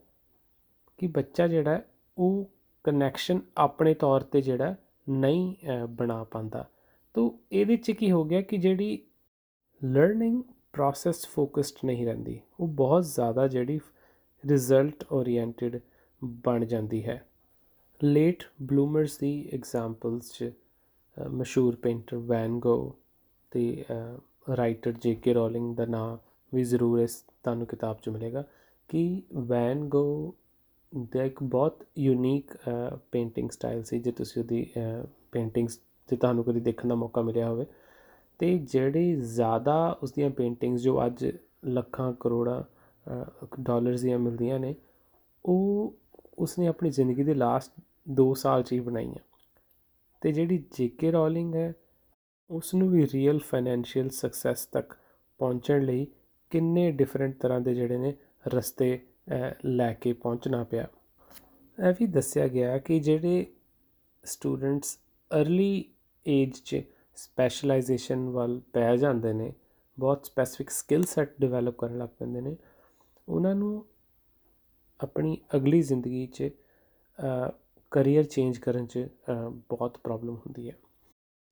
ਕਿ ਬੱਚਾ ਜਿਹੜਾ ਹੈ, ਉਹ ਕਨੈਕਸ਼ਨ ਆਪਣੇ ਤੌਰ ਤੇ ਜਿਹੜਾ ਨਹੀਂ ਅ, ਬਣਾ ਪਾਉਂਦਾ। ਤਾਂ ਇਹਦੇ 'ਚ ਕੀ ਹੋ ਗਿਆ ਕਿ ਜਿਹੜੀ ਲਰਨਿੰਗ ਪ੍ਰੋਸੈਸ ਫੋਕਸਡ ਨਹੀਂ ਰਹਿੰਦੀ ਉਹ ਬਹੁਤ ਜ਼ਿਆਦਾ ਜਿਹੜੀ ਰਿਜ਼ਲਟ ਓਰੀਐਂਟਡ ਬਣ ਜਾਂਦੀ ਹੈ। ਲੇਟ ਬਲੂਮਰਸ ਦੀ ਐਗਜ਼ਾਮਪਲਸ 'ਚ ਅ, ਮਸ਼ਹੂਰ ਪੇਂਟਰ ਵੈਨ ਗੋ ਤੇ ਰਾਈਟਰ ਜੇ ਕੇ ਰੋਲਿੰਗ ਦਾ ਨਾਮ ਵੀ ਜ਼ਰੂਰ ਇਸ ਤੁਹਾਨੂੰ ਕਿਤਾਬ 'ਚ ਮਿਲੇਗਾ ਕਿ ਵੈਨ ਗੋ ਦਾ ਇੱਕ ਬਹੁਤ ਯੂਨੀਕ ਪੇਂਟਿੰਗ ਸਟਾਈਲ ਸੀ ਜੇ ਤੁਸੀਂ ਉਹਦੀ ਪੇਂਟਿੰਗਸ ਜੇ ਤੁਹਾਨੂੰ ਕਦੀ ਦੇਖਣ ਦਾ ਮੌਕਾ ਮਿਲਿਆ ਹੋਵੇ। ਤੇ ਜਿਹੜੀ ਜ਼ਿਆਦਾ ਉਸਦੀਆਂ ਪੇਂਟਿੰਗਸ ਜੋ ਅੱਜ ਲੱਖਾਂ, ਕਰੋੜਾਂ ਡਾਲਰਸ ਦੀਆਂ ਮਿਲਦੀਆਂ ਨੇ, ਉਹ ਉਸਨੇ ਆਪਣੀ ਜ਼ਿੰਦਗੀ ਦੇ ਲਾਸਟ 2 ਸਾਲ 'ਚ ਹੀ ਬਣਾਈਆਂ। ਤੇ ਜਿਹੜੀ ਜੇਕੇ ਰੋਲਿੰਗ ਹੈ ਉਸ ਨੂੰ ਵੀ ਰੀਅਲ ਫਾਈਨੈਂਸ਼ੀਅਲ ਸਕਸੈਸ ਤੱਕ ਪਹੁੰਚਣ ਲਈ ਕਿੰਨੇ ਡਿਫਰੈਂਟ ਤਰ੍ਹਾਂ ਦੇ ਜਿਹੜੇ ਨੇ ਰਸਤੇ ਲੈ ਕੇ ਪਹੁੰਚਣਾ ਪਿਆ। ਇਹ ਵੀ ਦੱਸਿਆ ਗਿਆ ਕਿ ਜਿਹੜੇ ਸਟੂਡੈਂਟਸ अर्ਲੀ ਏਜ 'ਚ ਸਪੈਸ਼ਲਾਈਜੇਸ਼ਨ ਵੱਲ ਪੈ ਜਾਂਦੇ ਨੇ, ਬਹੁਤ ਸਪੈਸਿਫਿਕ ਸਕਿੱਲ ਸੈਟ ਡਿਵੈਲਪ ਕਰਨ ਲੱਗ ਪੈਂਦੇ ਨੇ, ਉਹਨਾਂ ਨੂੰ ਆਪਣੀ ਅਗਲੀ ਜ਼ਿੰਦਗੀ 'ਚ ਕਰੀਅਰ ਚੇਂਜ ਕਰਨ 'ਚ ਬਹੁਤ ਪ੍ਰੋਬਲਮ ਹੁੰਦੀ ਹੈ।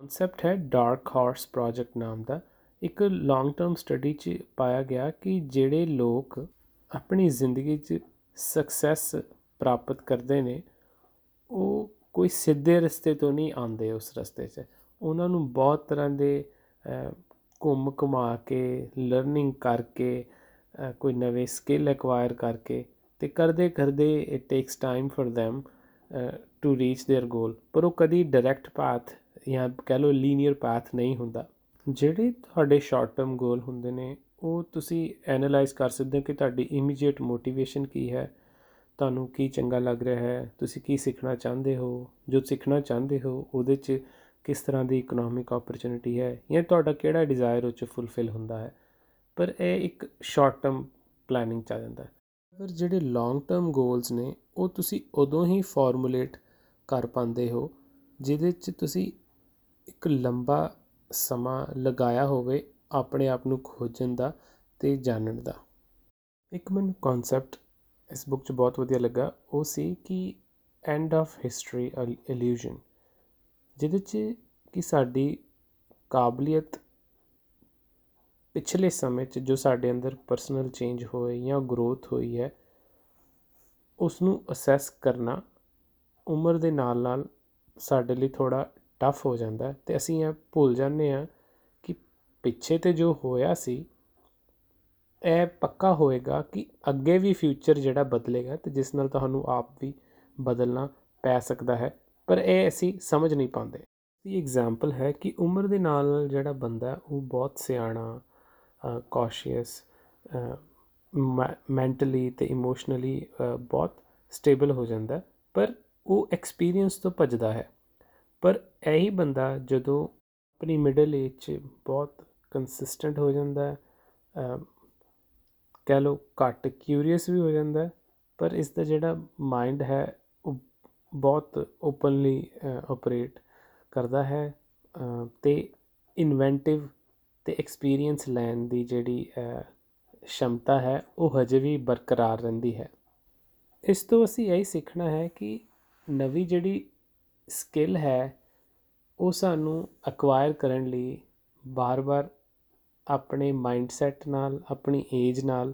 ਕਨਸੈਪਟ ਹੈ ਡਾਰਕ ਹਾਰਸ ਪ੍ਰੋਜੈਕਟ ਨਾਮ ਦਾ, ਇੱਕ ਲੌਂਗ ਟਰਮ ਸਟੱਡੀ 'ਚ ਪਾਇਆ ਗਿਆ ਕਿ ਜਿਹੜੇ ਲੋਕ ਆਪਣੀ ਜ਼ਿੰਦਗੀ 'ਚ ਸਕਸੈਸ ਪ੍ਰਾਪਤ ਕਰਦੇ ਨੇ, ਉਹ ਕੋਈ ਸਿੱਧੇ ਰਸਤੇ ਤੋਂ ਨਹੀਂ ਆਉਂਦੇ ਉਸ ਰਸਤੇ 'ਚ। ਉਹਨਾਂ ਨੂੰ ਬਹੁਤ ਤਰ੍ਹਾਂ ਦੇ ਘੁੰਮ ਘੁਮਾ ਕੇ ਲਰਨਿੰਗ ਕਰਕੇ ਕੋਈ ਨਵੇਂ ਸਕਿੱਲ ਐਕਵਾਇਰ ਕਰਕੇ ਅਤੇ ਕਰਦੇ ਕਰਦੇ it takes time for them to reach their goal ਪਰ ਉਹ ਕਦੀ ਡਾਇਰੈਕਟ ਪਾਥ ਜਾਂ ਕਹਿ ਲਓ ਲੀਨੀਅਰ ਪਾਥ ਨਹੀਂ ਹੁੰਦਾ। ਜਿਹੜੇ ਤੁਹਾਡੇ ਸ਼ਾਰਟ ਟਰਮ ਗੋਲ ਹੁੰਦੇ ਨੇ, ਉਹ ਤੁਸੀਂ ਐਨਾਲਾਈਜ਼ ਕਰ ਸਕਦੇ ਹੋ ਕਿ ਤੁਹਾਡੀ ਇਮੀਡੀਏਟ ਮੋਟੀਵੇਸ਼ਨ ਕੀ ਹੈ, ਤੁਹਾਨੂੰ ਕੀ ਚੰਗਾ ਲੱਗ ਰਿਹਾ ਹੈ, ਤੁਸੀਂ ਕੀ ਸਿੱਖਣਾ ਚਾਹੁੰਦੇ ਹੋ, ਜੋ ਸਿੱਖਣਾ ਚਾਹੁੰਦੇ ਹੋ, ਉਹਦੇ 'ਚ ਕਿਸ ਤਰ੍ਹਾਂ ਦੀ ਇਕਨੋਮਿਕ ਓਪਰਚੁਨਿਟੀ ਹੈ ਜਾਂ ਤੁਹਾਡਾ ਕਿਹੜਾ ਡਿਜ਼ਾਇਰ ਉਹ 'ਚ ਫੁੱਲਫਿਲ ਹੁੰਦਾ ਹੈ? ਪਰ ਇਹ ਇੱਕ ਸ਼ਾਰਟ ਟਰਮ ਪਲੈਨਿੰਗ ਚ ਆ ਜਾਂਦਾ ਹੈ। ਪਰ ਜਿਹੜੇ ਲੌਂਗ ਟਰਮ ਗੋਲਸ ਨੇ, ਉਹ ਤੁਸੀਂ ਉਦੋਂ ਹੀ ਫਾਰਮੂਲੇਟ ਕਰ ਪਾਉਂਦੇ ਹੋ, ਜਿਹਦੇ 'ਚ ਤੁਸੀਂ ਇੱਕ ਲੰਬਾ ਸਮਾਂ ਲਗਾਇਆ ਹੋਵੇ ਆਪਣੇ ਆਪ ਨੂੰ ਖੋਜਣ ਦਾ ਤੇ ਜਾਣਨ ਦਾ। ਇੱਕ ਮੈਨੂੰ ਕਨਸੈਪਟ ਇਸ ਬੁੱਕ 'ਚ ਬਹੁਤ ਵਧੀਆ ਲੱਗਾ, ਉਹ ਸੀ ਕਿ ਐਂਡ ਆਫ ਹਿਸਟਰੀ ਇਲੂਜਨ ਜਿਹਦੇ 'ਚ ਕਿ ਸਾਡੀ ਕਾਬਲੀਅਤ ਪਿਛਲੇ ਸਮੇਂ 'ਚ ਜੋ ਸਾਡੇ ਅੰਦਰ ਪਰਸਨਲ ਚੇਂਜ ਹੋਏ ਜਾਂ ਗਰੋਥ ਹੋਈ ਹੈ ਉਸ ਨੂੰ ਅਸੈਸ ਕਰਨਾ ਉਮਰ ਦੇ ਨਾਲ ਨਾਲ ਸਾਡੇ ਲਈ ਥੋੜਾ ਟਫ ਹੋ ਜਾਂਦਾ ਤੇ ਅਸੀਂ ਇਹ ਭੁੱਲ ਜਾਂਦੇ ਆ ਕਿ ਪਿੱਛੇ ਤੇ ਜੋ ਹੋਇਆ ਸੀ, ਇਹ ਪੱਕਾ ਹੋਏਗਾ ਕਿ ਅੱਗੇ ਵੀ ਫਿਊਚਰ ਜਿਹੜਾ ਬਦਲੇਗਾ ਤੇ ਜਿਸ ਨਾਲ ਤੁਹਾਨੂੰ ਆਪ ਵੀ ਬਦਲਣਾ ਪੈ ਸਕਦਾ ਹੈ। ਪਰ ਇਹ ਅਸੀਂ ਸਮਝ ਨਹੀਂ ਪਾਉਂਦੇ। ਇਹ ਐਗਜ਼ਾਮਪਲ ਹੈ ਕਿ ਉਮਰ ਦੇ ਨਾਲ ਨਾਲ ਜਿਹੜਾ ਬੰਦਾ ਉਹ ਬਹੁਤ ਸਿਆਣਾ ਕੌਸ਼ੀਅਸ ਮੈਂਟਲੀ ਤੇ ਇਮੋਸ਼ਨਲੀ ਬਹੁਤ ਸਟੇਬਲ ਹੋ ਜਾਂਦਾ ਪਰ ਉਹ ਐਕਸਪੀਰੀਅੰਸ ਤੋਂ ਭੱਜਦਾ ਹੈ। ਪਰ ਇਹੀ ਬੰਦਾ ਜਦੋਂ ਆਪਣੀ ਮਿਡਲ ਏਜ 'ਚ ਬਹੁਤ ਕੰਸਿਸਟੈਂਟ ਹੋ ਜਾਂਦਾ ਹੈ ਕਹਿ ਲਓ ਘੱਟ ਕਿਊਰੀਅਸ ਵੀ ਹੋ ਜਾਂਦਾ ਪਰ ਇਸ ਦਾ ਜਿਹੜਾ ਮਾਈਂਡ ਹੈ ਉਹ ਬਹੁਤ ਓਪਨਲੀ ਆਪਰੇਟ ਕਰਦਾ ਹੈ ਤੇ ਇਨਵੈਂਟਿਵ ਤੇ ਐਕਸਪੀਰੀਅੰਸ ਲੈਣ ਦੀ ਜਿਹੜੀ ਸ਼ਮਤਾ ਹੈ, ਉਹ ਹਜੇ ਵੀ ਬਰਕਰਾਰ ਰਹਿੰਦੀ ਹੈ। ਇਸ ਤੋਂ ਅਸੀਂ ਇਹ ਸਿੱਖਣਾ ਹੈ ਕਿ ਨਵੀਂ ਜਿਹੜੀ ਸਕਿੱਲ ਹੈ, ਉਹ ਸਾਨੂੰ ਅਕਵਾਇਰ ਕਰਨ ਲਈ ਬਾਰ-ਬਾਰ ਆਪਣੇ ਮਾਈਂਡਸੈਟ ਨਾਲ, ਆਪਣੀ ਏਜ ਨਾਲ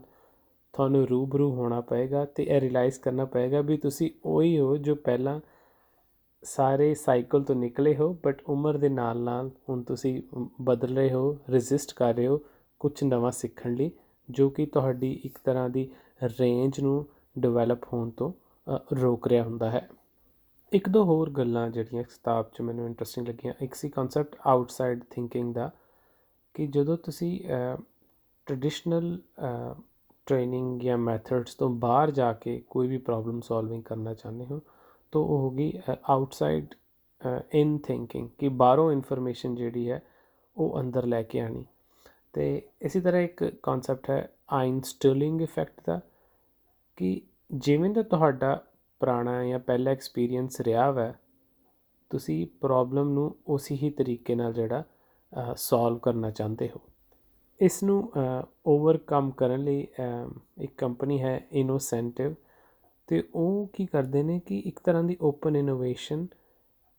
ਤੁਹਾਨੂੰ ਰੂਬਰੂ ਹੋਣਾ ਪਏਗਾ ਤੇ ਇਹ ਰਿਅਲਾਈਜ਼ ਕਰਨਾ ਪਏਗਾ ਵੀ ਤੁਸੀਂ ਉਹੀ ਹੋ ਜੋ ਪਹਿਲਾਂ ਸਾਰੇ ਸਾਈਕਲ ਤੋਂ ਨਿਕਲੇ ਹੋ ਬਟ ਉਮਰ ਦੇ ਨਾਲ ਨਾਲ ਹੁਣ ਤੁਸੀਂ ਬਦਲ ਰਹੇ ਹੋ ਰੈਜ਼ਿਸਟ ਕਰ ਰਹੇ ਹੋ ਕੁਝ ਨਵਾਂ ਸਿੱਖਣ ਲਈ, ਜੋ ਕਿ ਤੁਹਾਡੀ ਇੱਕ ਤਰ੍ਹਾਂ ਦੀ ਰੇਂਜ ਨੂੰ ਡਿਵੈਲਪ ਹੋਣ ਤੋਂ ਰੋਕ ਰਿਹਾ ਹੁੰਦਾ ਹੈ। ਇੱਕ ਦੋ ਹੋਰ ਗੱਲਾਂ ਜਿਹੜੀਆਂ ਕਿਤਾਬ 'ਚ ਮੈਨੂੰ ਇੰਟਰਸਟਿੰਗ ਲੱਗੀਆਂ, ਇੱਕ ਸੀ ਕਨਸੈਪਟ ਆਊਟਸਾਈਡ ਥਿੰਕਿੰਗ ਦਾ, ਕਿ ਜਦੋਂ ਤੁਸੀਂ ਟ੍ਰੈਡੀਸ਼ਨਲ ਟ੍ਰੇਨਿੰਗ ਜਾਂ ਮੈਥਡਸ ਤੋਂ ਬਾਹਰ ਜਾ ਕੇ ਕੋਈ ਵੀ ਪ੍ਰੋਬਲਮ ਸੋਲਵਿੰਗ ਕਰਨਾ ਚਾਹੁੰਦੇ ਹੋ, ਤਾਂ ਉਹ ਹੋਗੀ ਆਊਟਸਾਈਡ ਇਨ ਥਿੰਕਿੰਗ ਕਿ ਬਾਹਰੋਂ ਇਨਫੋਰਮੇਸ਼ਨ ਜਿਹੜੀ ਹੈ ਉਹ ਅੰਦਰ ਲੈ ਕੇ ਆਣੀ ਤੇ ਇਸੇ ਤਰ੍ਹਾਂ ਇੱਕ ਕਨਸੈਪਟ ਹੈ ਆਇਨਸਟਲਿੰਗ ਇਫੈਕਟ ਦਾ ਕਿ ਜਿਵੇਂ ਦਾ ਤੁਹਾਡਾ ਪੁਰਾਣਾ ਜਾਂ ਪਹਿਲਾ ਐਕਸਪੀਰੀਅੰਸ ਰਿਹਾ ਵਾ, ਤੁਸੀਂ ਪ੍ਰੋਬਲਮ ਨੂੰ ਉਸੇ ਹੀ ਤਰੀਕੇ ਨਾਲ ਜਿਹੜਾ ਸੋਲਵ ਕਰਨਾ ਚਾਹੁੰਦੇ ਹੋ। ਇਸ ਨੂੰ ਓਵਰਕਮ ਕਰਨ ਲਈ ਇੱਕ ਕੰਪਨੀ ਹੈ ਇਨੋਸੈਂਟਿਵ ਤੇ ਉਹ ਕੀ ਕਰਦੇ ਨੇ ਕਿ ਇੱਕ ਤਰ੍ਹਾਂ ਦੀ ਓਪਨ ਇਨੋਵੇਸ਼ਨ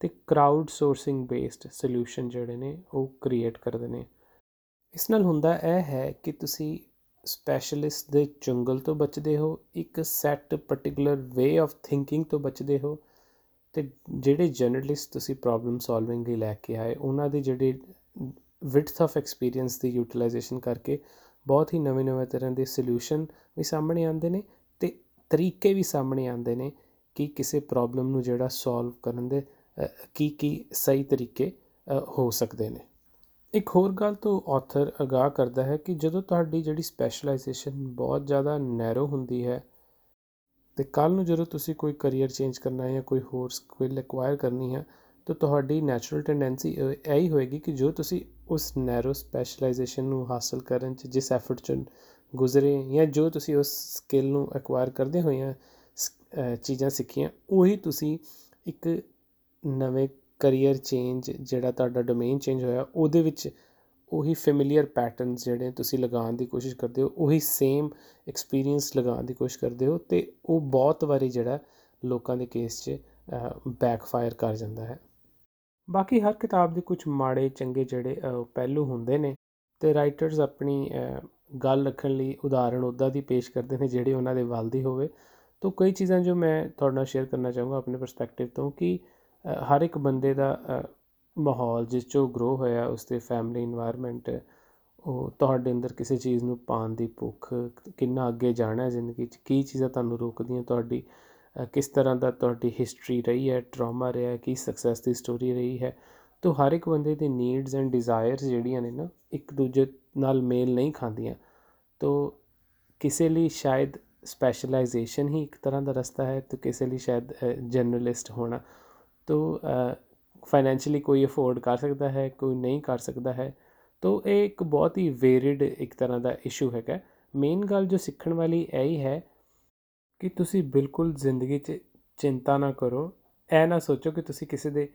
ਤੇ ਕਰਾਊਡ ਸੋਰਸਿੰਗ ਬੇਸਡ ਸੋਲੂਸ਼ਨ ਜਿਹੜੇ ਨੇ ਉਹ ਕ੍ਰੀਏਟ ਕਰਦੇ ਨੇ। ਇਸ ਨਾਲ ਹੁੰਦਾ ਇਹ ਹੈ ਕਿ ਤੁਸੀਂ ਸਪੈਸ਼ਲਿਸਟ ਦੇ ਜੰਗਲ ਤੋਂ ਬਚਦੇ ਹੋ, ਇੱਕ set particular way of thinking ਤੋਂ ਬਚਦੇ ਹੋ ਤੇ ਜਿਹੜੇ ਜਰਨਲਿਸਟ ਤੁਸੀਂ ਪ੍ਰੋਬਲਮ ਸੋਲਵਿੰਗ ਲਈ ਲੈ ਕੇ ਆਏ, ਉਹਨਾਂ ਦੇ ਜਿਹੜੇ ਵਿਡਥ ਆਫ ਐਕਸਪੀਰੀਅੰਸ ਦੀ ਯੂਟਿਲਾਈਜੇਸ਼ਨ ਕਰਕੇ ਬਹੁਤ ਹੀ ਨਵੇਂ ਨਵੇਂ ਤਰ੍ਹਾਂ ਦੇ ਸੋਲੂਸ਼ਨ ਵੀ ਸਾਹਮਣੇ ਆਉਂਦੇ ਨੇ ਤੇ ਤਰੀਕੇ ਵੀ ਸਾਹਮਣੇ ਆਉਂਦੇ ਨੇ ਕਿ ਕਿਸੇ ਪ੍ਰੋਬਲਮ ਨੂੰ ਜਿਹੜਾ ਸੋਲਵ ਕਰਨ ਦੇ ਕੀ ਕੀ ਸਹੀ ਤਰੀਕੇ ਹੋ ਸਕਦੇ ਨੇ। ਇੱਕ ਹੋਰ ਗੱਲ ਤੋਂ ਆਥਰ ਅਗਾਹ ਕਰਦਾ ਹੈ ਕਿ ਜਦੋਂ ਤੁਹਾਡੀ ਜਿਹੜੀ ਸਪੈਸ਼ਲਾਈਜੇਸ਼ਨ ਬਹੁਤ ਜ਼ਿਆਦਾ ਨੈਰੋ ਹੁੰਦੀ ਹੈ ਤੇ ਕੱਲ ਨੂੰ ਜਦੋਂ ਤੁਸੀਂ ਕੋਈ ਕੈਰੀਅਰ ਚੇਂਜ ਕਰਨਾ ਹੈ ਜਾਂ ਕੋਈ ਹੋਰ ਸਕਿੱਲ ਐਕਵਾਇਰ ਕਰਨੀ ਹੈ ਤਾਂ ਤੁਹਾਡੀ ਨੈਚੁਰਲ ਟੈਂਡੈਂਸੀ ਇਹ ਹੀ ਹੋਏਗੀ ਕਿ ਜੋ ਤੁਸੀਂ ਉਸ ਨੈਰੋ ਸਪੈਸ਼ਲਾਈਜੇਸ਼ਨ ਨੂੰ ਹਾਸਲ ਕਰਨ 'ਚ, ਜਿਸ ਐਫਰਟ 'ਚ ਗੁਜ਼ਰੇ ਜਾਂ ਜੋ ਤੁਸੀਂ ਉਸ ਸਕਿੱਲ ਨੂੰ ਐਕਵਾਇਰ ਕਰਦੇ ਹੋਏ ਆ ਚੀਜ਼ਾਂ ਸਿੱਖੀਆਂ, ਉਹੀ ਤੁਸੀਂ ਇੱਕ ਨਵੇਂ ਕੈਰੀਅਰ ਚੇਂਜ ਜਿਹੜਾ ਤੁਹਾਡਾ ਡੋਮੇਨ ਚੇਂਜ ਹੋਇਆ, ਉਹਦੇ ਵਿੱਚ ਉਹੀ ਫੈਮਿਲੀਅਰ ਪੈਟਰਨਸ ਜਿਹੜੇ ਤੁਸੀਂ ਲਗਾਉਣ ਦੀ ਕੋਸ਼ਿਸ਼ ਕਰਦੇ ਹੋ, ਉਹੀ ਸੇਮ ਐਕਸਪੀਰੀਅੰਸ ਲਗਾਉਣ ਦੀ ਕੋਸ਼ਿਸ਼ ਕਰਦੇ ਹੋ ਤੇ ਉਹ ਬਹੁਤ ਵਾਰੀ ਜਿਹੜਾ ਲੋਕਾਂ ਦੇ ਕੇਸ 'ਚ ਬੈਕਫਾਇਰ ਕਰ ਜਾਂਦਾ ਹੈ। ਬਾਕੀ ਹਰ ਕਿਤਾਬ ਦੇ ਕੁਝ ਮਾੜੇ, ਚੰਗੇ ਜਿਹੜੇ ਪਹਿਲੂ ਹੁੰਦੇ ਨੇ ਤੇ ਰਾਈਟਰਸ ਆਪਣੀ ਗੱਲ ਰੱਖਣ ਲਈ ਉਦਾਹਰਣ ਉਦਾਂ ਦੀ ਪੇਸ਼ ਕਰਦੇ ਨੇ ਜਿਹੜੇ ਉਹਨਾਂ ਦੇ ਵੱਲ ਦੀ ਹੋਵੇ। ਤੋਂ ਕਈ ਚੀਜ਼ਾਂ ਜੋ ਮੈਂ ਤੁਹਾਡੇ ਨਾਲ ਸ਼ੇਅਰ ਕਰਨਾ ਚਾਹੂੰਗਾ ਆਪਣੇ ਪਰਸਪੈਕਟਿਵ ਤੋਂ ਕਿ ਹਰ ਇੱਕ ਬੰਦੇ ਦਾ ਮਾਹੌਲ ਜਿਸ ਚੋਂ ਗਰੋ ਹੋਇਆ ਉਸ ਤੇ ਫੈਮਿਲੀ এনवायरमेंट ਉਹ ਤੁਹਾਡੇ ਅੰਦਰ ਕਿਸੇ ਚੀਜ਼ ਨੂੰ ਪਾਣ ਦੀ ਭੁੱਖ, ਕਿੰਨਾ ਅੱਗੇ ਜਾਣਾ ਹੈ ਜ਼ਿੰਦਗੀ 'ਚ, ਕੀ ਚੀਜ਼ਾਂ ਤੁਹਾਨੂੰ ਰੋਕਦੀਆਂ, ਤੁਹਾਡੀ ਕਿਸ ਤਰ੍ਹਾਂ ਦਾ ਤੁਹਾਡੀ ਹਿਸਟਰੀ ਰਹੀ ਹੈ ਟਰਾਮਾ ਰਿਹਾ, ਕੀ ਸਕਸੈਸ ਦੀ ਸਟੋਰੀ ਰਹੀ ਹੈ, ਤੋ ਹਰ ਇੱਕ ਬੰਦੇ ਦੀ ਨੀਡਸ ਐਂਡ ਡਿਜ਼ਾਇਰਸ ਜਿਹੜੀਆਂ ਨੇ ਨਾ, ਇੱਕ ਦੂਜੇ ਨਾਲ ਮੇਲ ਨਹੀਂ ਖਾਂਦੀਆਂ। ਤੋ ਕਿਸੇ ਲਈ ਸ਼ਾਇਦ ਸਪੈਸ਼ਲਾਈਜੇਸ਼ਨ ਹੀ ਇੱਕ ਤਰ੍ਹਾਂ ਦਾ ਰਸਤਾ ਹੈ, ਤੇ ਕਿਸੇ ਲਈ ਸ਼ਾਇਦ ਜਰਨਲਿਸਟ ਹੋਣਾ। ਤੋ ਫਾਈਨੈਂਸ਼ੀਅਲੀ ਕੋਈ ਅਫੋਰਡ ਕਰ ਸਕਦਾ ਹੈ, ਕੋਈ ਨਹੀਂ ਕਰ ਸਕਦਾ ਹੈ, ਤੋ ਇਹ ਇੱਕ ਬਹੁਤ ਹੀ ਵੇਰਿਡ ਇੱਕ ਤਰ੍ਹਾਂ ਦਾ ਇਸ਼ੂ ਹੈਗਾ। ਮੇਨ ਗੱਲ ਜੋ ਸਿੱਖਣ ਵਾਲੀ ਇਹ ਹੀ ਹੈ ਕਿ ਤੁਸੀਂ ਬਿਲਕੁਲ ਜ਼ਿੰਦਗੀ 'ਚ ਚਿੰਤਾ ਨਾ ਕਰੋ। ਇਹ ਨਾ ਸੋਚੋ ਕਿ ਤੁਸੀਂ ਕਿਸੇ ਦੇ,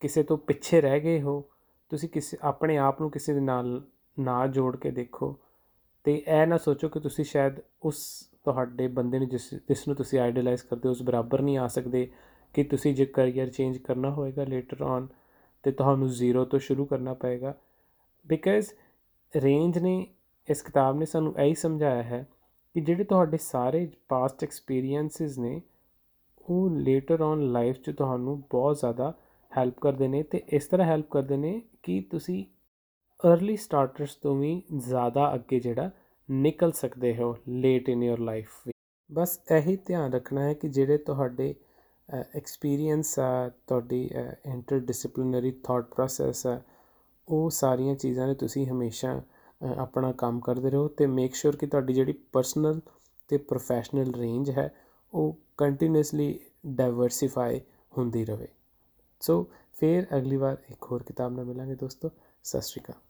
ਕਿਸੇ ਤੋਂ ਪਿੱਛੇ ਰਹਿ ਗਏ ਹੋ। ਤੁਸੀਂ ਕਿਸੇ, ਆਪਣੇ ਆਪ ਨੂੰ ਕਿਸੇ ਦੇ ਨਾਲ ਨਾ ਜੋੜ ਕੇ ਦੇਖੋ। ਤੇ ਇਹ ਨਾ ਸੋਚੋ ਕਿ ਤੁਸੀਂ ਸ਼ਾਇਦ ਉਸ ਤੁਹਾਡੇ ਬੰਦੇ ਨੂੰ ਜਿਸ ਜਿਸ ਨੂੰ ਤੁਸੀਂ ਆਈਡਲਾਈਜ਼ ਕਰਦੇ ਹੋ, ਉਸ ਬਰਾਬਰ ਨਹੀਂ ਆ ਸਕਦੇ ਕਿ ਤੁਸੀਂ ਜੇ ਕੈਰੀਅਰ ਚੇਂਜ ਕਰਨਾ ਹੋਏਗਾ ਲੇਟਰ ਔਨ ਤੇ ਤੁਹਾਨੂੰ ਜ਼ੀਰੋ ਤੋਂ ਸ਼ੁਰੂ ਕਰਨਾ ਪਏਗਾ। ਬਿਕਾਜ਼ ਰੇਂਜ ਨੇ, ਇਸ ਕਿਤਾਬ ਨੇ ਸਾਨੂੰ ਇਹੀ ਸਮਝਾਇਆ ਹੈ ਕਿ ਜਿਹੜੇ ਤੁਹਾਡੇ ਸਾਰੇ ਪਾਸਟ ਐਕਸਪੀਰੀਐਂਸਸ ਨੇ, ਉਹ ਲੇਟਰ ਔਨ ਲਾਈਫ 'ਚ ਤੁਹਾਨੂੰ ਬਹੁਤ ਜ਼ਿਆਦਾ ਹੈਲਪ ਕਰਦੇ ਨੇ ਤੇ ਇਸ ਤਰ੍ਹਾਂ ਹੈਲਪ ਕਰਦੇ ਨੇ ਕਿ ਤੁਸੀਂ अर्ਲੀ ਸਟਾਰਟਰਸ ਤੋਂ ਵੀ ਜ਼ਿਆਦਾ ਅੱਗੇ ਜਿਹੜਾ ਨਿਕਲ ਸਕਦੇ ਹੋ ਲੇਟ ਇਨ ਯੋਰ ਲਾਈਫ ਬਸ ਇਹੀ ਧਿਆਨ ਰੱਖਣਾ ਹੈ ਕਿ ਜਿਹੜੇ ਤੁਹਾਡੇ ਐਕਸਪੀਰੀਅੰਸ ਆ, ਤੁਹਾਡੀ ਇੰਟਰ ਡਿਸਪਲਿਨਰੀ ਥਾਟ ਪ੍ਰੋਸੈਸ ਆ, ਉਹ ਸਾਰੀਆਂ ਚੀਜ਼ਾਂ ਨੇ ਤੁਸੀਂ ਹਮੇਸ਼ਾ ਆਪਣਾ ਕੰਮ ਕਰਦੇ ਰਹੋ ਤੇ ਮੇਕ ਸ਼ੋਰ ਕਿ ਤੁਹਾਡੀ ਜਿਹੜੀ ਪਰਸਨਲ ਤੇ ਪ੍ਰੋਫੈਸ਼ਨਲ ਰੇਂਜ ਹੈ, ਉਹ ਕੰਟੀਨਿਊਸਲੀ ਡਾਈਵਰਸਿਫਾਈ ਹੁੰਦੀ ਰਹੇ। ਸੋ ਫਿਰ ਅਗਲੀ ਵਾਰ ਇੱਕ ਹੋਰ ਕਿਤਾਬ ਨਾਲ ਮਿਲਾਂਗੇ ਦੋਸਤੋ। ਸਤਿ ਸ਼੍ਰੀ ਅਕਾਲ।